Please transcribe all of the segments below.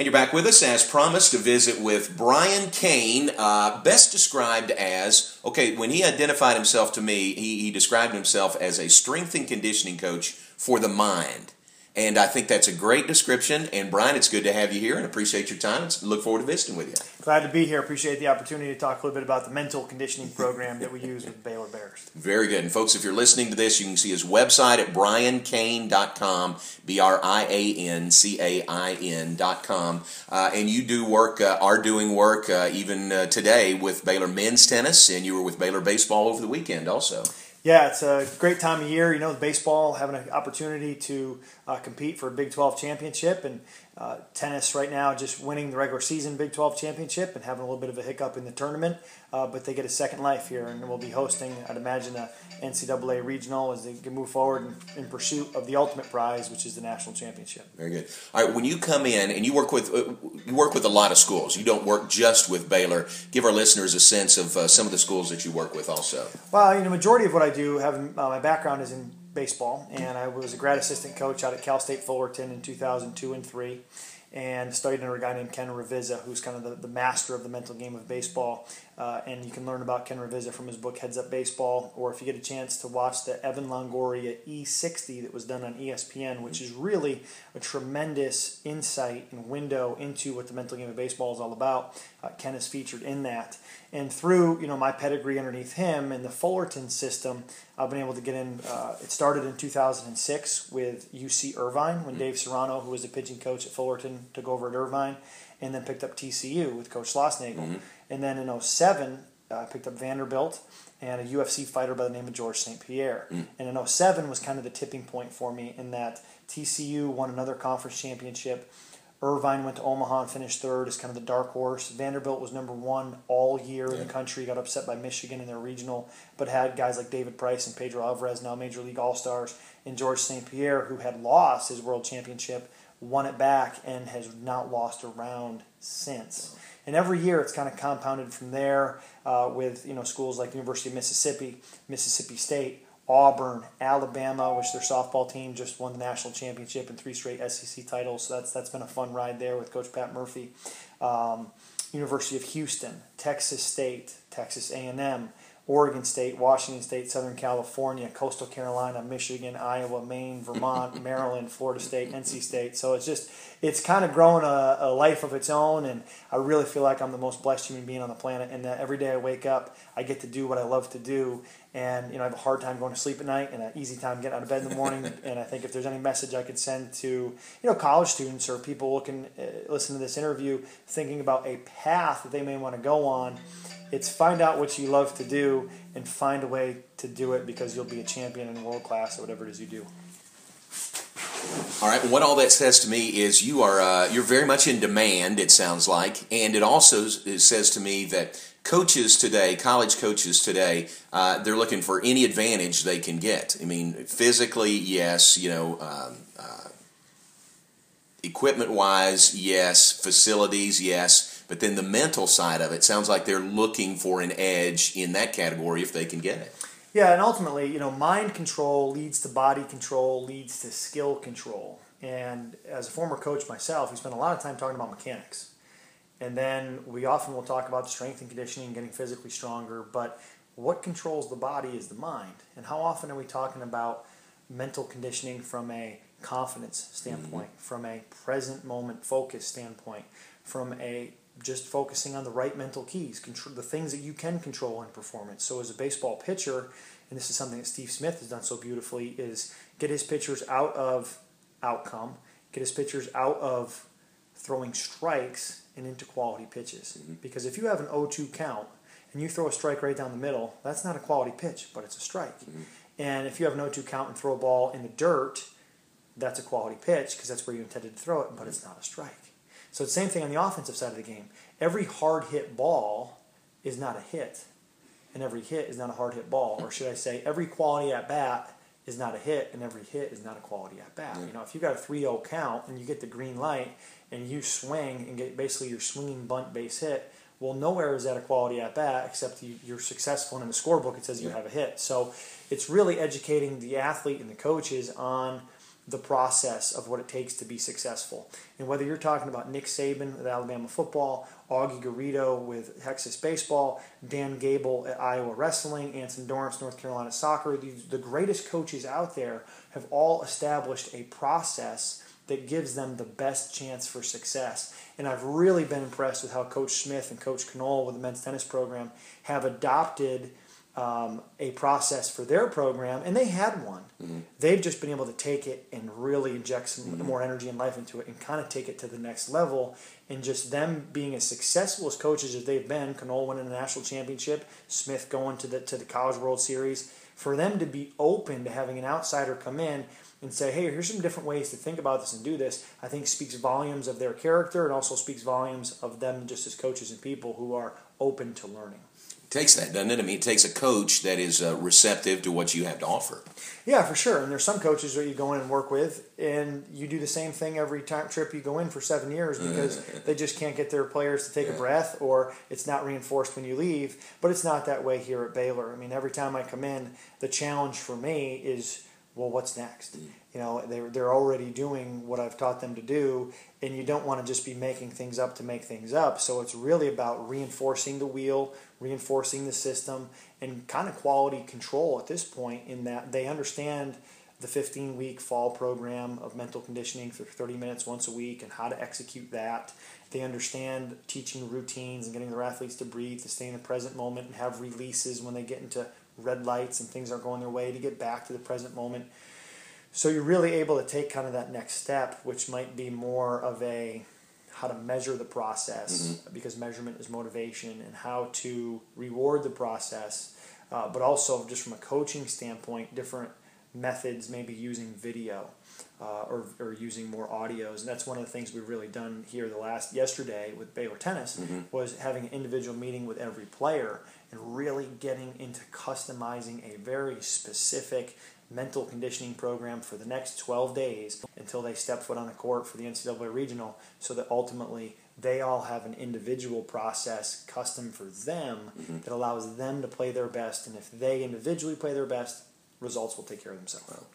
And you're back with us as promised to visit with Brian Cain, uh, best described as okay, when he identified himself to me, he, he described himself as a strength and conditioning coach for the mind. And I think that's a great description. And Brian, it's good to have you here and appreciate your time and look forward to visiting with you. Glad to be here. Appreciate the opportunity to talk a little bit about the mental conditioning program that we use with Baylor Bears. Very good. And folks, if you're listening to this, you can see his website at briancain.com, B R I A N C A I N.com. Uh, and you do work, uh, are doing work uh, even uh, today with Baylor men's tennis, and you were with Baylor baseball over the weekend also. Yeah, it's a great time of year. You know, the baseball having an opportunity to uh, compete for a Big 12 championship, and uh, tennis right now just winning the regular season Big 12 championship and having a little bit of a hiccup in the tournament. Uh, but they get a second life here, and we'll be hosting, I'd imagine, a NCAA regional as they can move forward in, in, pursuit of the ultimate prize, which is the national championship. Very good. All right, when you come in and you work with uh, you work with a lot of schools, you don't work just with Baylor. Give our listeners a sense of uh, some of the schools that you work with, also. Well, you know, majority of what I do, having uh, my background is in baseball, and I was a grad assistant coach out at Cal State Fullerton in 2002 and three and studied under a guy named Ken Ravizza, who's kind of the, the master of the mental game of baseball. Uh, and you can learn about Ken Ravizza from his book Heads Up Baseball, or if you get a chance to watch the Evan Longoria E60 that was done on ESPN, which is really a tremendous insight and window into what the mental game of baseball is all about. Uh, Ken is featured in that. And through you know my pedigree underneath him and the Fullerton system, I've been able to get in. Uh, it started in 2006 with UC Irvine when mm-hmm. Dave Serrano, who was the pitching coach at Fullerton, took over at Irvine, and then picked up TCU with Coach Schlossnagle. Mm-hmm. And then in 07, I uh, picked up Vanderbilt and a UFC fighter by the name of George St. Pierre. Mm. And in 07 was kind of the tipping point for me in that TCU won another conference championship. Irvine went to Omaha and finished third as kind of the dark horse. Vanderbilt was number one all year yeah. in the country, got upset by Michigan in their regional, but had guys like David Price and Pedro Alvarez, now Major League All Stars, and George St. Pierre, who had lost his world championship, won it back and has not lost a round since. And every year it's kind of compounded from there uh, with you know schools like University of Mississippi, Mississippi State, Auburn, Alabama, which their softball team just won the national championship and three straight SEC titles. So that's that's been a fun ride there with Coach Pat Murphy. Um, University of Houston, Texas State, Texas A&M, Oregon State, Washington State, Southern California, Coastal Carolina, Michigan, Iowa, Maine, Vermont, Maryland, Florida State, NC State. So it's just it's kind of grown a, a, life of its own, and I really feel like I'm the most blessed human being on the planet. And that every day I wake up, I get to do what I love to do, and you know I have a hard time going to sleep at night and an easy time getting out of bed in the morning. and I think if there's any message I could send to you know college students or people looking uh, listen to this interview, thinking about a path that they may want to go on, it's find out what you love to do and find a way to do it because you'll be a champion in world class or whatever it is you do. All right. What all that says to me is you are uh, you're very much in demand. It sounds like, and it also says to me that coaches today, college coaches today, uh, they're looking for any advantage they can get. I mean, physically, yes, you know, um, uh, equipment wise, yes, facilities, yes, but then the mental side of it sounds like they're looking for an edge in that category if they can get it. Yeah, and ultimately, you know, mind control leads to body control, leads to skill control. And as a former coach myself, we spend a lot of time talking about mechanics and then we often will talk about strength and conditioning, getting physically stronger, but what controls the body is the mind. And how often are we talking about mental conditioning from a confidence standpoint, mm-hmm. from a present moment focus standpoint, from a just focusing on the right mental keys, control, the things that you can control in performance. So as a baseball pitcher, and this is something that Steve Smith has done so beautifully, is get his pitchers out of outcome, get his pitchers out of throwing strikes and into quality pitches. Mm-hmm. Because if you have an 0-2 count and you throw a strike right down the middle, that's not a quality pitch, but it's a strike. Mm-hmm. And if you have an 0-2 count and throw a ball in the dirt, that's a quality pitch because that's where you intended to throw it, but it's not a strike. So it's the same thing on the offensive side of the game. Every hard hit ball is not a hit, and every hit is not a hard hit ball. Or should I say, every quality at bat is not a hit, and every hit is not a quality at bat. You know, if you got a 3-0 count and you get the green light and you swing and get basically your swinging bunt base hit, well, nowhere is that a quality at bat except you, are successful, and in the scorebook it says you have a hit. So it's really educating the athlete and the coaches on the process of what it takes to be successful. And whether you're talking about Nick Saban with Alabama football, Augie Garrido with Texas baseball, Dan Gable at Iowa wrestling, Anson Dorrance, North Carolina soccer, these, the greatest coaches out there have all established a process that gives them the best chance for success. And I've really been impressed with how Coach Smith and Coach Knoll with the men's tennis program have adopted um, a process for their program, and they had one. Mm-hmm. They've just been able to take it and really inject some mm-hmm. more energy and life into it and kind of take it to the next level. And just them being as successful as coaches as they've been, Knoll winning the national championship, Smith going to the to the College World Series, for them to be open to having an outsider come in and say, hey, here's some different ways to think about this and do this, I think speaks volumes of their character and also speaks volumes of them just as coaches and people who are open to learning. Takes that, doesn't it? I mean, it takes a coach that is uh, receptive to what you have to offer. Yeah, for sure. And there's some coaches that you go in and work with, and you do the same thing every time trip you go in for seven years because they just can't get their players to take yeah. a breath, or it's not reinforced when you leave. But it's not that way here at Baylor. I mean, every time I come in, the challenge for me is well, what's next? Mm. You know, they're, they're already doing what I've taught them to do, and you don't want to just be making things up to make things up. So it's really about reinforcing the wheel, reinforcing the system, and kind of quality control at this point, in that they understand the 15 week fall program of mental conditioning for 30 minutes once a week and how to execute that. They understand teaching routines and getting their athletes to breathe, to stay in the present moment, and have releases when they get into red lights and things aren't going their way to get back to the present moment. So you're really able to take kind of that next step, which might be more of a how to measure the process mm-hmm. because measurement is motivation and how to reward the process, uh, but also just from a coaching standpoint, different methods, maybe using video uh, or, or using more audios. And that's one of the things we've really done here the last yesterday with Baylor Tennis mm-hmm. was having an individual meeting with every player and really getting into customizing a very specific mental conditioning program for the next 12 days until they step foot on the court for the NCAA regional so that ultimately they all have an individual process custom for them mm-hmm. that allows them to play their best and if they individually play their best results will take care of themselves. Well,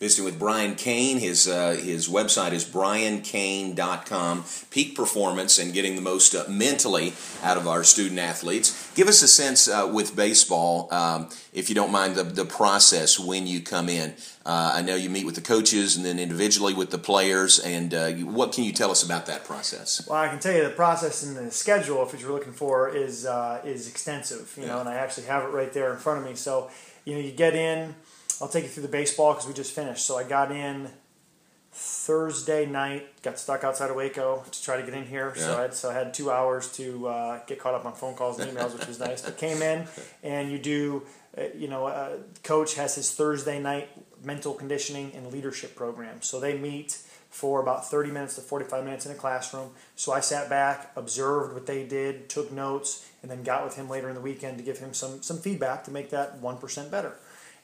visiting with Brian Cain. His uh, his website is briancain.com. Peak performance and getting the most uh, mentally out of our student athletes. Give us a sense uh, with baseball, um, if you don't mind, the, the process when you come in. Uh, I know you meet with the coaches and then individually with the players. And uh, what can you tell us about that process? Well, I can tell you the process and the schedule, if what you're looking for, is uh, is extensive. You yeah. know, and I actually have it right there in front of me. So, you know, you get in I'll take you through the baseball because we just finished. So I got in Thursday night, got stuck outside of Waco to try to get in here. Yeah. So, I had, so I had two hours to uh, get caught up on phone calls and emails, which was nice. But came in, and you do, uh, you know, uh, coach has his Thursday night mental conditioning and leadership program. So they meet for about 30 minutes to 45 minutes in a classroom. So I sat back, observed what they did, took notes, and then got with him later in the weekend to give him some, some feedback to make that 1% better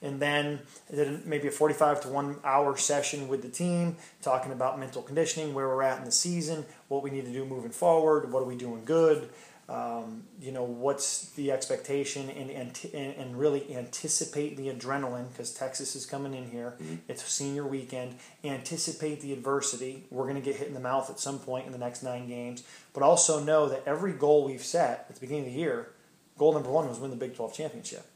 and then did maybe a 45 to one hour session with the team talking about mental conditioning, where we're at in the season, what we need to do moving forward, what are we doing good, um, you know, what's the expectation, and, and, and really anticipate the adrenaline because Texas is coming in here. Mm-hmm. It's senior weekend. Anticipate the adversity. We're going to get hit in the mouth at some point in the next nine games, but also know that every goal we've set at the beginning of the year, goal number one was win the Big 12 championship.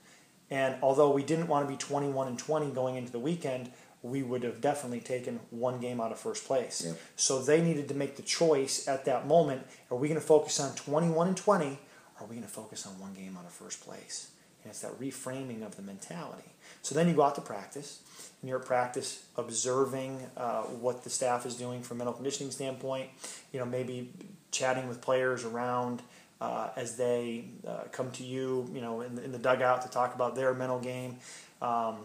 And although we didn't want to be 21 and 20 going into the weekend, we would have definitely taken one game out of first place. Yep. So they needed to make the choice at that moment are we going to focus on 21 and 20 or are we going to focus on one game out of first place? And it's that reframing of the mentality. So then you go out to practice, and you're at practice observing uh, what the staff is doing from a mental conditioning standpoint, you know, maybe chatting with players around uh, as they uh, come to you, you know, in the, in the, dugout to talk about their mental game. Um,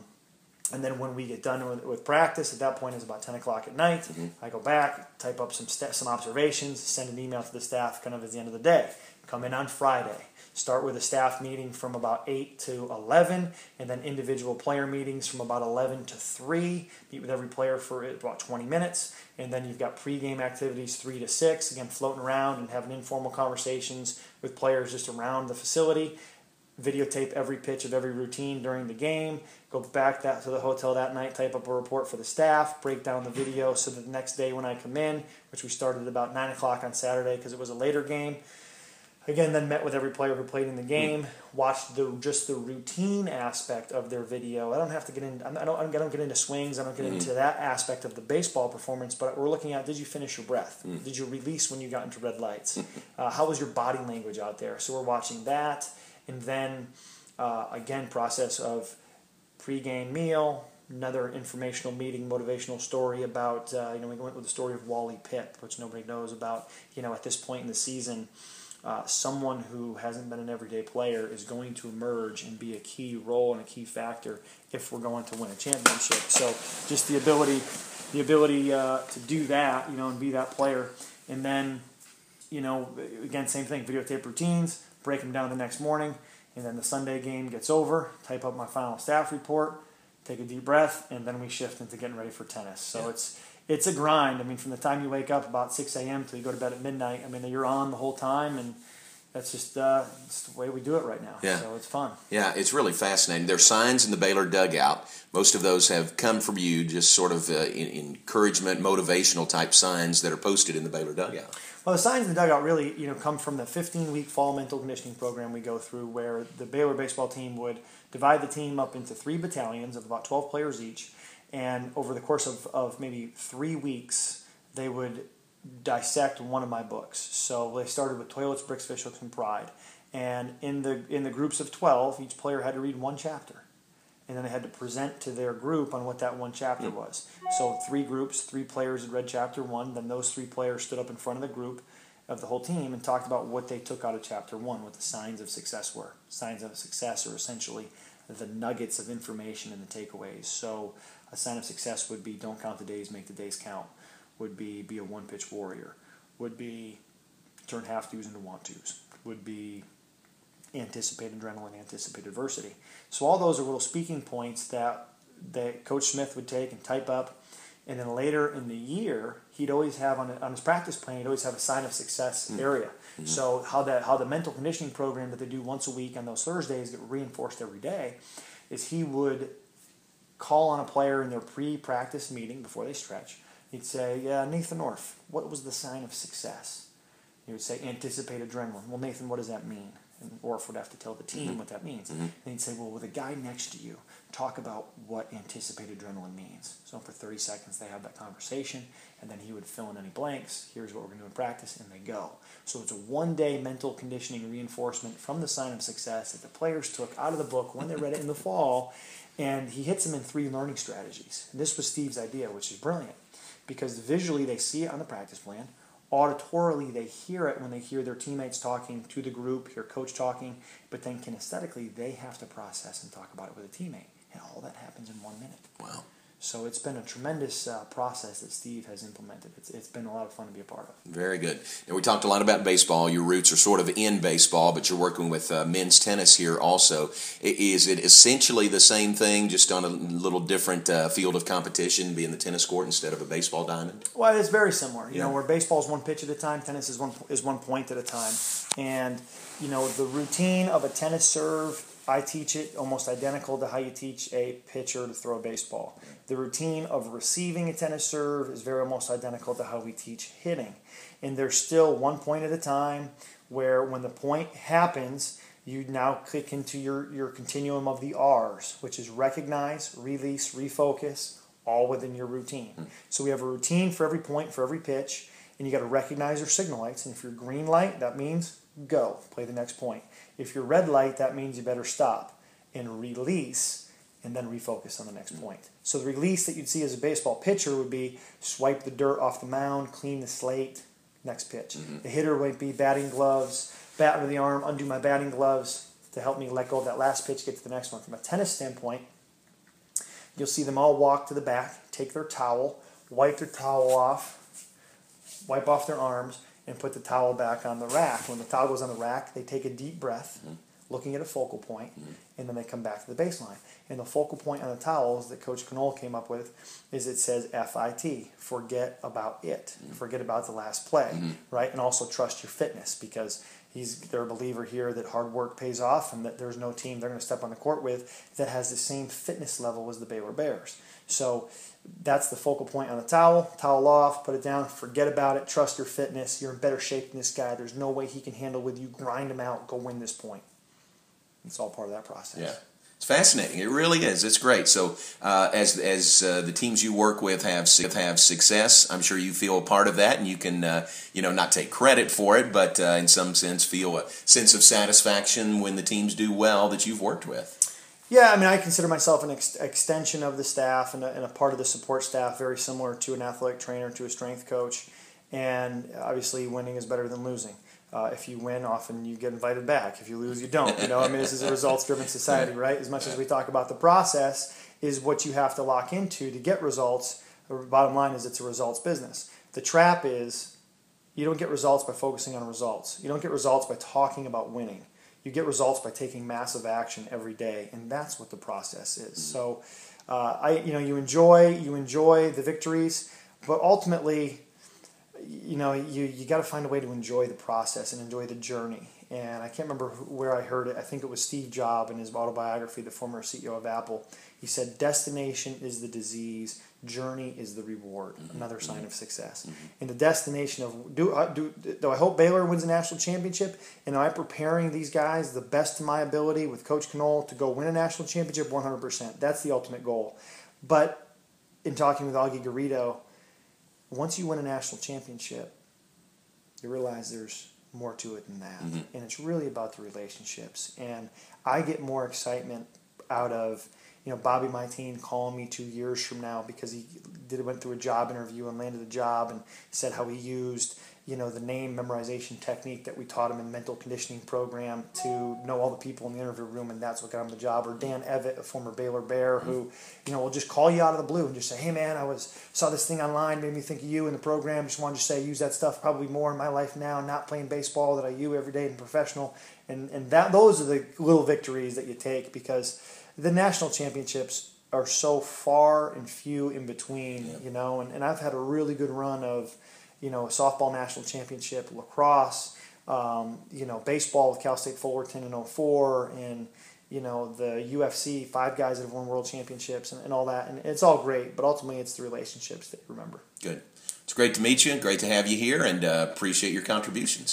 and then when we get done with, with, practice, at that point it's about 10 o'clock at night. Mm-hmm. I go back, type up some st- some observations, send an email to the staff kind of at the end of the day. Come in on Friday. Start with a staff meeting from about 8 to 11, and then individual player meetings from about 11 to 3. Meet with every player for about 20 minutes. And then you've got pregame activities 3 to 6, again, floating around and having informal conversations with players just around the facility. videotape every pitch of every routine during the game, go back that to the hotel that night, type up a report for the staff, break down the video so that the next day when I come in, which we started about nine o'clock on Saturday because it was a later game. Again, then met with every player who played in the game, watched the just the routine aspect of their video. I don't have to get in. I don't. I don't get into swings. I don't get into that aspect of the baseball performance. But we're looking at: Did you finish your breath? Did you release when you got into red lights? Uh, how was your body language out there? So we're watching that and then uh, again process of pre-game meal another informational meeting motivational story about uh, you know we went with the story of wally pipp which nobody knows about you know at this point in the season uh, someone who hasn't been an everyday player is going to emerge and be a key role and a key factor if we're going to win a championship so just the ability the ability uh, to do that you know and be that player and then you know again same thing videotape routines break them down the next morning, and then the Sunday game gets over, type up my final staff report, take a deep breath, and then we shift into getting ready for tennis. So yeah. it's it's a grind. I mean, from the time you wake up about 6 a.m. till you go to bed at midnight, I mean, you're on the whole time, and that's just uh, that's the way we do it right now. Yeah. So it's fun. Yeah, it's really fascinating. There are signs in the Baylor dugout. Most of those have come from you, just sort of uh, encouragement, motivational type signs that are posted in the Baylor dugout. Well, the signs in the dugout really, you know, come from the 15-week fall mental conditioning program we go through, where the Baylor baseball team would divide the team up into three battalions of about 12 players each, and over the course of, of maybe three weeks, they would dissect one of my books. So they started with Toilets, Bricks, Fishhooks, and Pride, and in the in the groups of 12, each player had to read one chapter and then they had to present to their group on what that one chapter hmm. was. So three groups, three players had read chapter one. Then those three players stood up in front of the group of the whole team and talked about what they took out of chapter one, what the signs of success were. Signs of success are essentially the nuggets of information and the takeaways. So a sign of success would be don't count the days, make the days count. Would be be a one pitch warrior. Would be turn have tos into want tos. Would be anticipate adrenaline, anticipate adversity. So all those are little speaking points that that Coach Smith would take and type up, and then later in the year he'd always have on, on his practice plan he'd always have a sign of success mm-hmm. area. Mm-hmm. So how that how the mental conditioning program that they do once a week on those Thursdays get reinforced every day is he would call on a player in their pre-practice meeting before they stretch. He'd say, "Yeah, Nathan Orf, what was the sign of success?" He would say, "Anticipate adrenaline." Well, Nathan, what does that mean? and Orf would have to tell the team mm-hmm. what that means. Mm-hmm. And he'd say, well, with a guy next to you, talk about what anticipated adrenaline means. So for 30 seconds, they have that conversation, and then he would fill in any blanks. Here's what we're going to do in practice, and they go. So it's a one day mental conditioning reinforcement from the sign of success that the players took out of the book when they read it in the fall, and he hits them in three learning strategies. And this was Steve's idea, which is brilliant, because visually they see it on the practice plan auditorily they hear it when they hear their teammates talking to the group, hear coach talking, but then kinesthetically they have to process and talk about it with a teammate. And all that happens in one minute. So it's been a tremendous uh, process that Steve has implemented. It's, it's been a lot of fun to be a part of. Very good. And we talked a lot about baseball. Your roots are sort of in baseball, but you're working with uh, men's tennis here also. Is it essentially the same thing, just on a little different uh, field of competition, being the tennis court instead of a baseball diamond? Well, it's very similar. You yeah. know, where baseball is one pitch at a time, tennis is one is one point at a time, and you know the routine of a tennis serve I teach it almost identical to how you teach a pitcher to throw a baseball. The routine of receiving a tennis serve is very almost identical to how we teach hitting. And there's still one point at a time where when the point happens, you now click into your, your continuum of the R's, which is recognize, release, refocus, all within your routine. Mm. So we have a routine for every point, for every pitch, and you got to recognize your signal lights. And if you're green light, that means go, play the next point. If you're red light, that means you better stop and release and then refocus on the next point. So the release that you'd see as a baseball pitcher would be swipe the dirt off the mound, clean the slate, next pitch. Mm-hmm. The hitter might be batting gloves, bat under the arm, undo my batting gloves to help me let go of that last pitch, get to the next one. From a tennis standpoint, you'll see them all walk to the back, take their towel, wipe their towel off, wipe off their arms, and put the towel back on the rack. When the towel goes on the rack, they take a deep breath, mm-hmm. looking at a focal point, mm-hmm. and then they come back to the baseline. And the focal point on the towels that Coach Knoll came up with is it says FIT, forget about it, mm-hmm. forget about the last play, mm-hmm. right? And also trust your fitness because he's they're a believer here that hard work pays off and that there's no team they're going to step on the court with that has the same fitness level as the Baylor Bears. So that's the focal point on the towel. Towel off, put it down, forget about it, trust your fitness. You're in better shape than this guy. There's no way he can handle with you. Grind him out, go win this point. It's all part of that process. Yeah. Fascinating. It really is. It's great. So, uh, as as uh, the teams you work with have have success, I'm sure you feel a part of that, and you can uh, you know not take credit for it, but uh, in some sense feel a sense of satisfaction when the teams do well that you've worked with. Yeah, I mean, I consider myself an ex- extension of the staff and a, and a part of the support staff, very similar to an athletic trainer, to a strength coach, and obviously, winning is better than losing. Uh, if you win, often you get invited back. If you lose, you don't. You know, I mean, this is a results-driven society, right? As much as we talk about the process, is what you have to lock into to get results. The bottom line is it's a results business. The trap is you don't get results by focusing on results. You don't get results by talking about winning. You get results by taking massive action every day, and that's what the process is. So, uh, I, you know, you enjoy you enjoy the victories, but ultimately you know, you, you got to find a way to enjoy the process and enjoy the journey. And I can't remember where I heard it. I think it was Steve Jobs in his autobiography, the former CEO of Apple. He said, Destination is the disease, journey is the reward. Mm-hmm. Another sign mm-hmm. of success. Mm-hmm. And the destination of do, uh, do, do I hope Baylor wins a national championship? And am I preparing these guys the best to my ability with Coach Knoll to go win a national championship? 100%. That's the ultimate goal. But in talking with Augie Garrido, once you win a national championship, you realize there's more to it than that. Mm-hmm. And it's really about the relationships. And I get more excitement out of, you know, Bobby Martin calling me two years from now because he did went through a job interview and landed a job and said how he used you know the name memorization technique that we taught him in mental conditioning program to know all the people in the interview room and that's what got him the job. Or dan evatt a former baylor bear who mm-hmm. you know will just call you out of the blue and just say hey man i was saw this thing online made me think of you in the program. Just wanted to say use that stuff probably more in my life now not playing baseball that i use every day in professional. And and that those are the little victories that you take because the national championships are so far and few in between yeah. you know and, and i've had a really good run of you know, softball national championship, lacrosse, um, you know, baseball with Cal State Fullerton in 04, and, you know, the UFC, five guys that have won world championships and, and all that. And it's all great, but ultimately it's the relationships that you remember. Good. It's great to meet you. Great to have you here and uh, appreciate your contributions.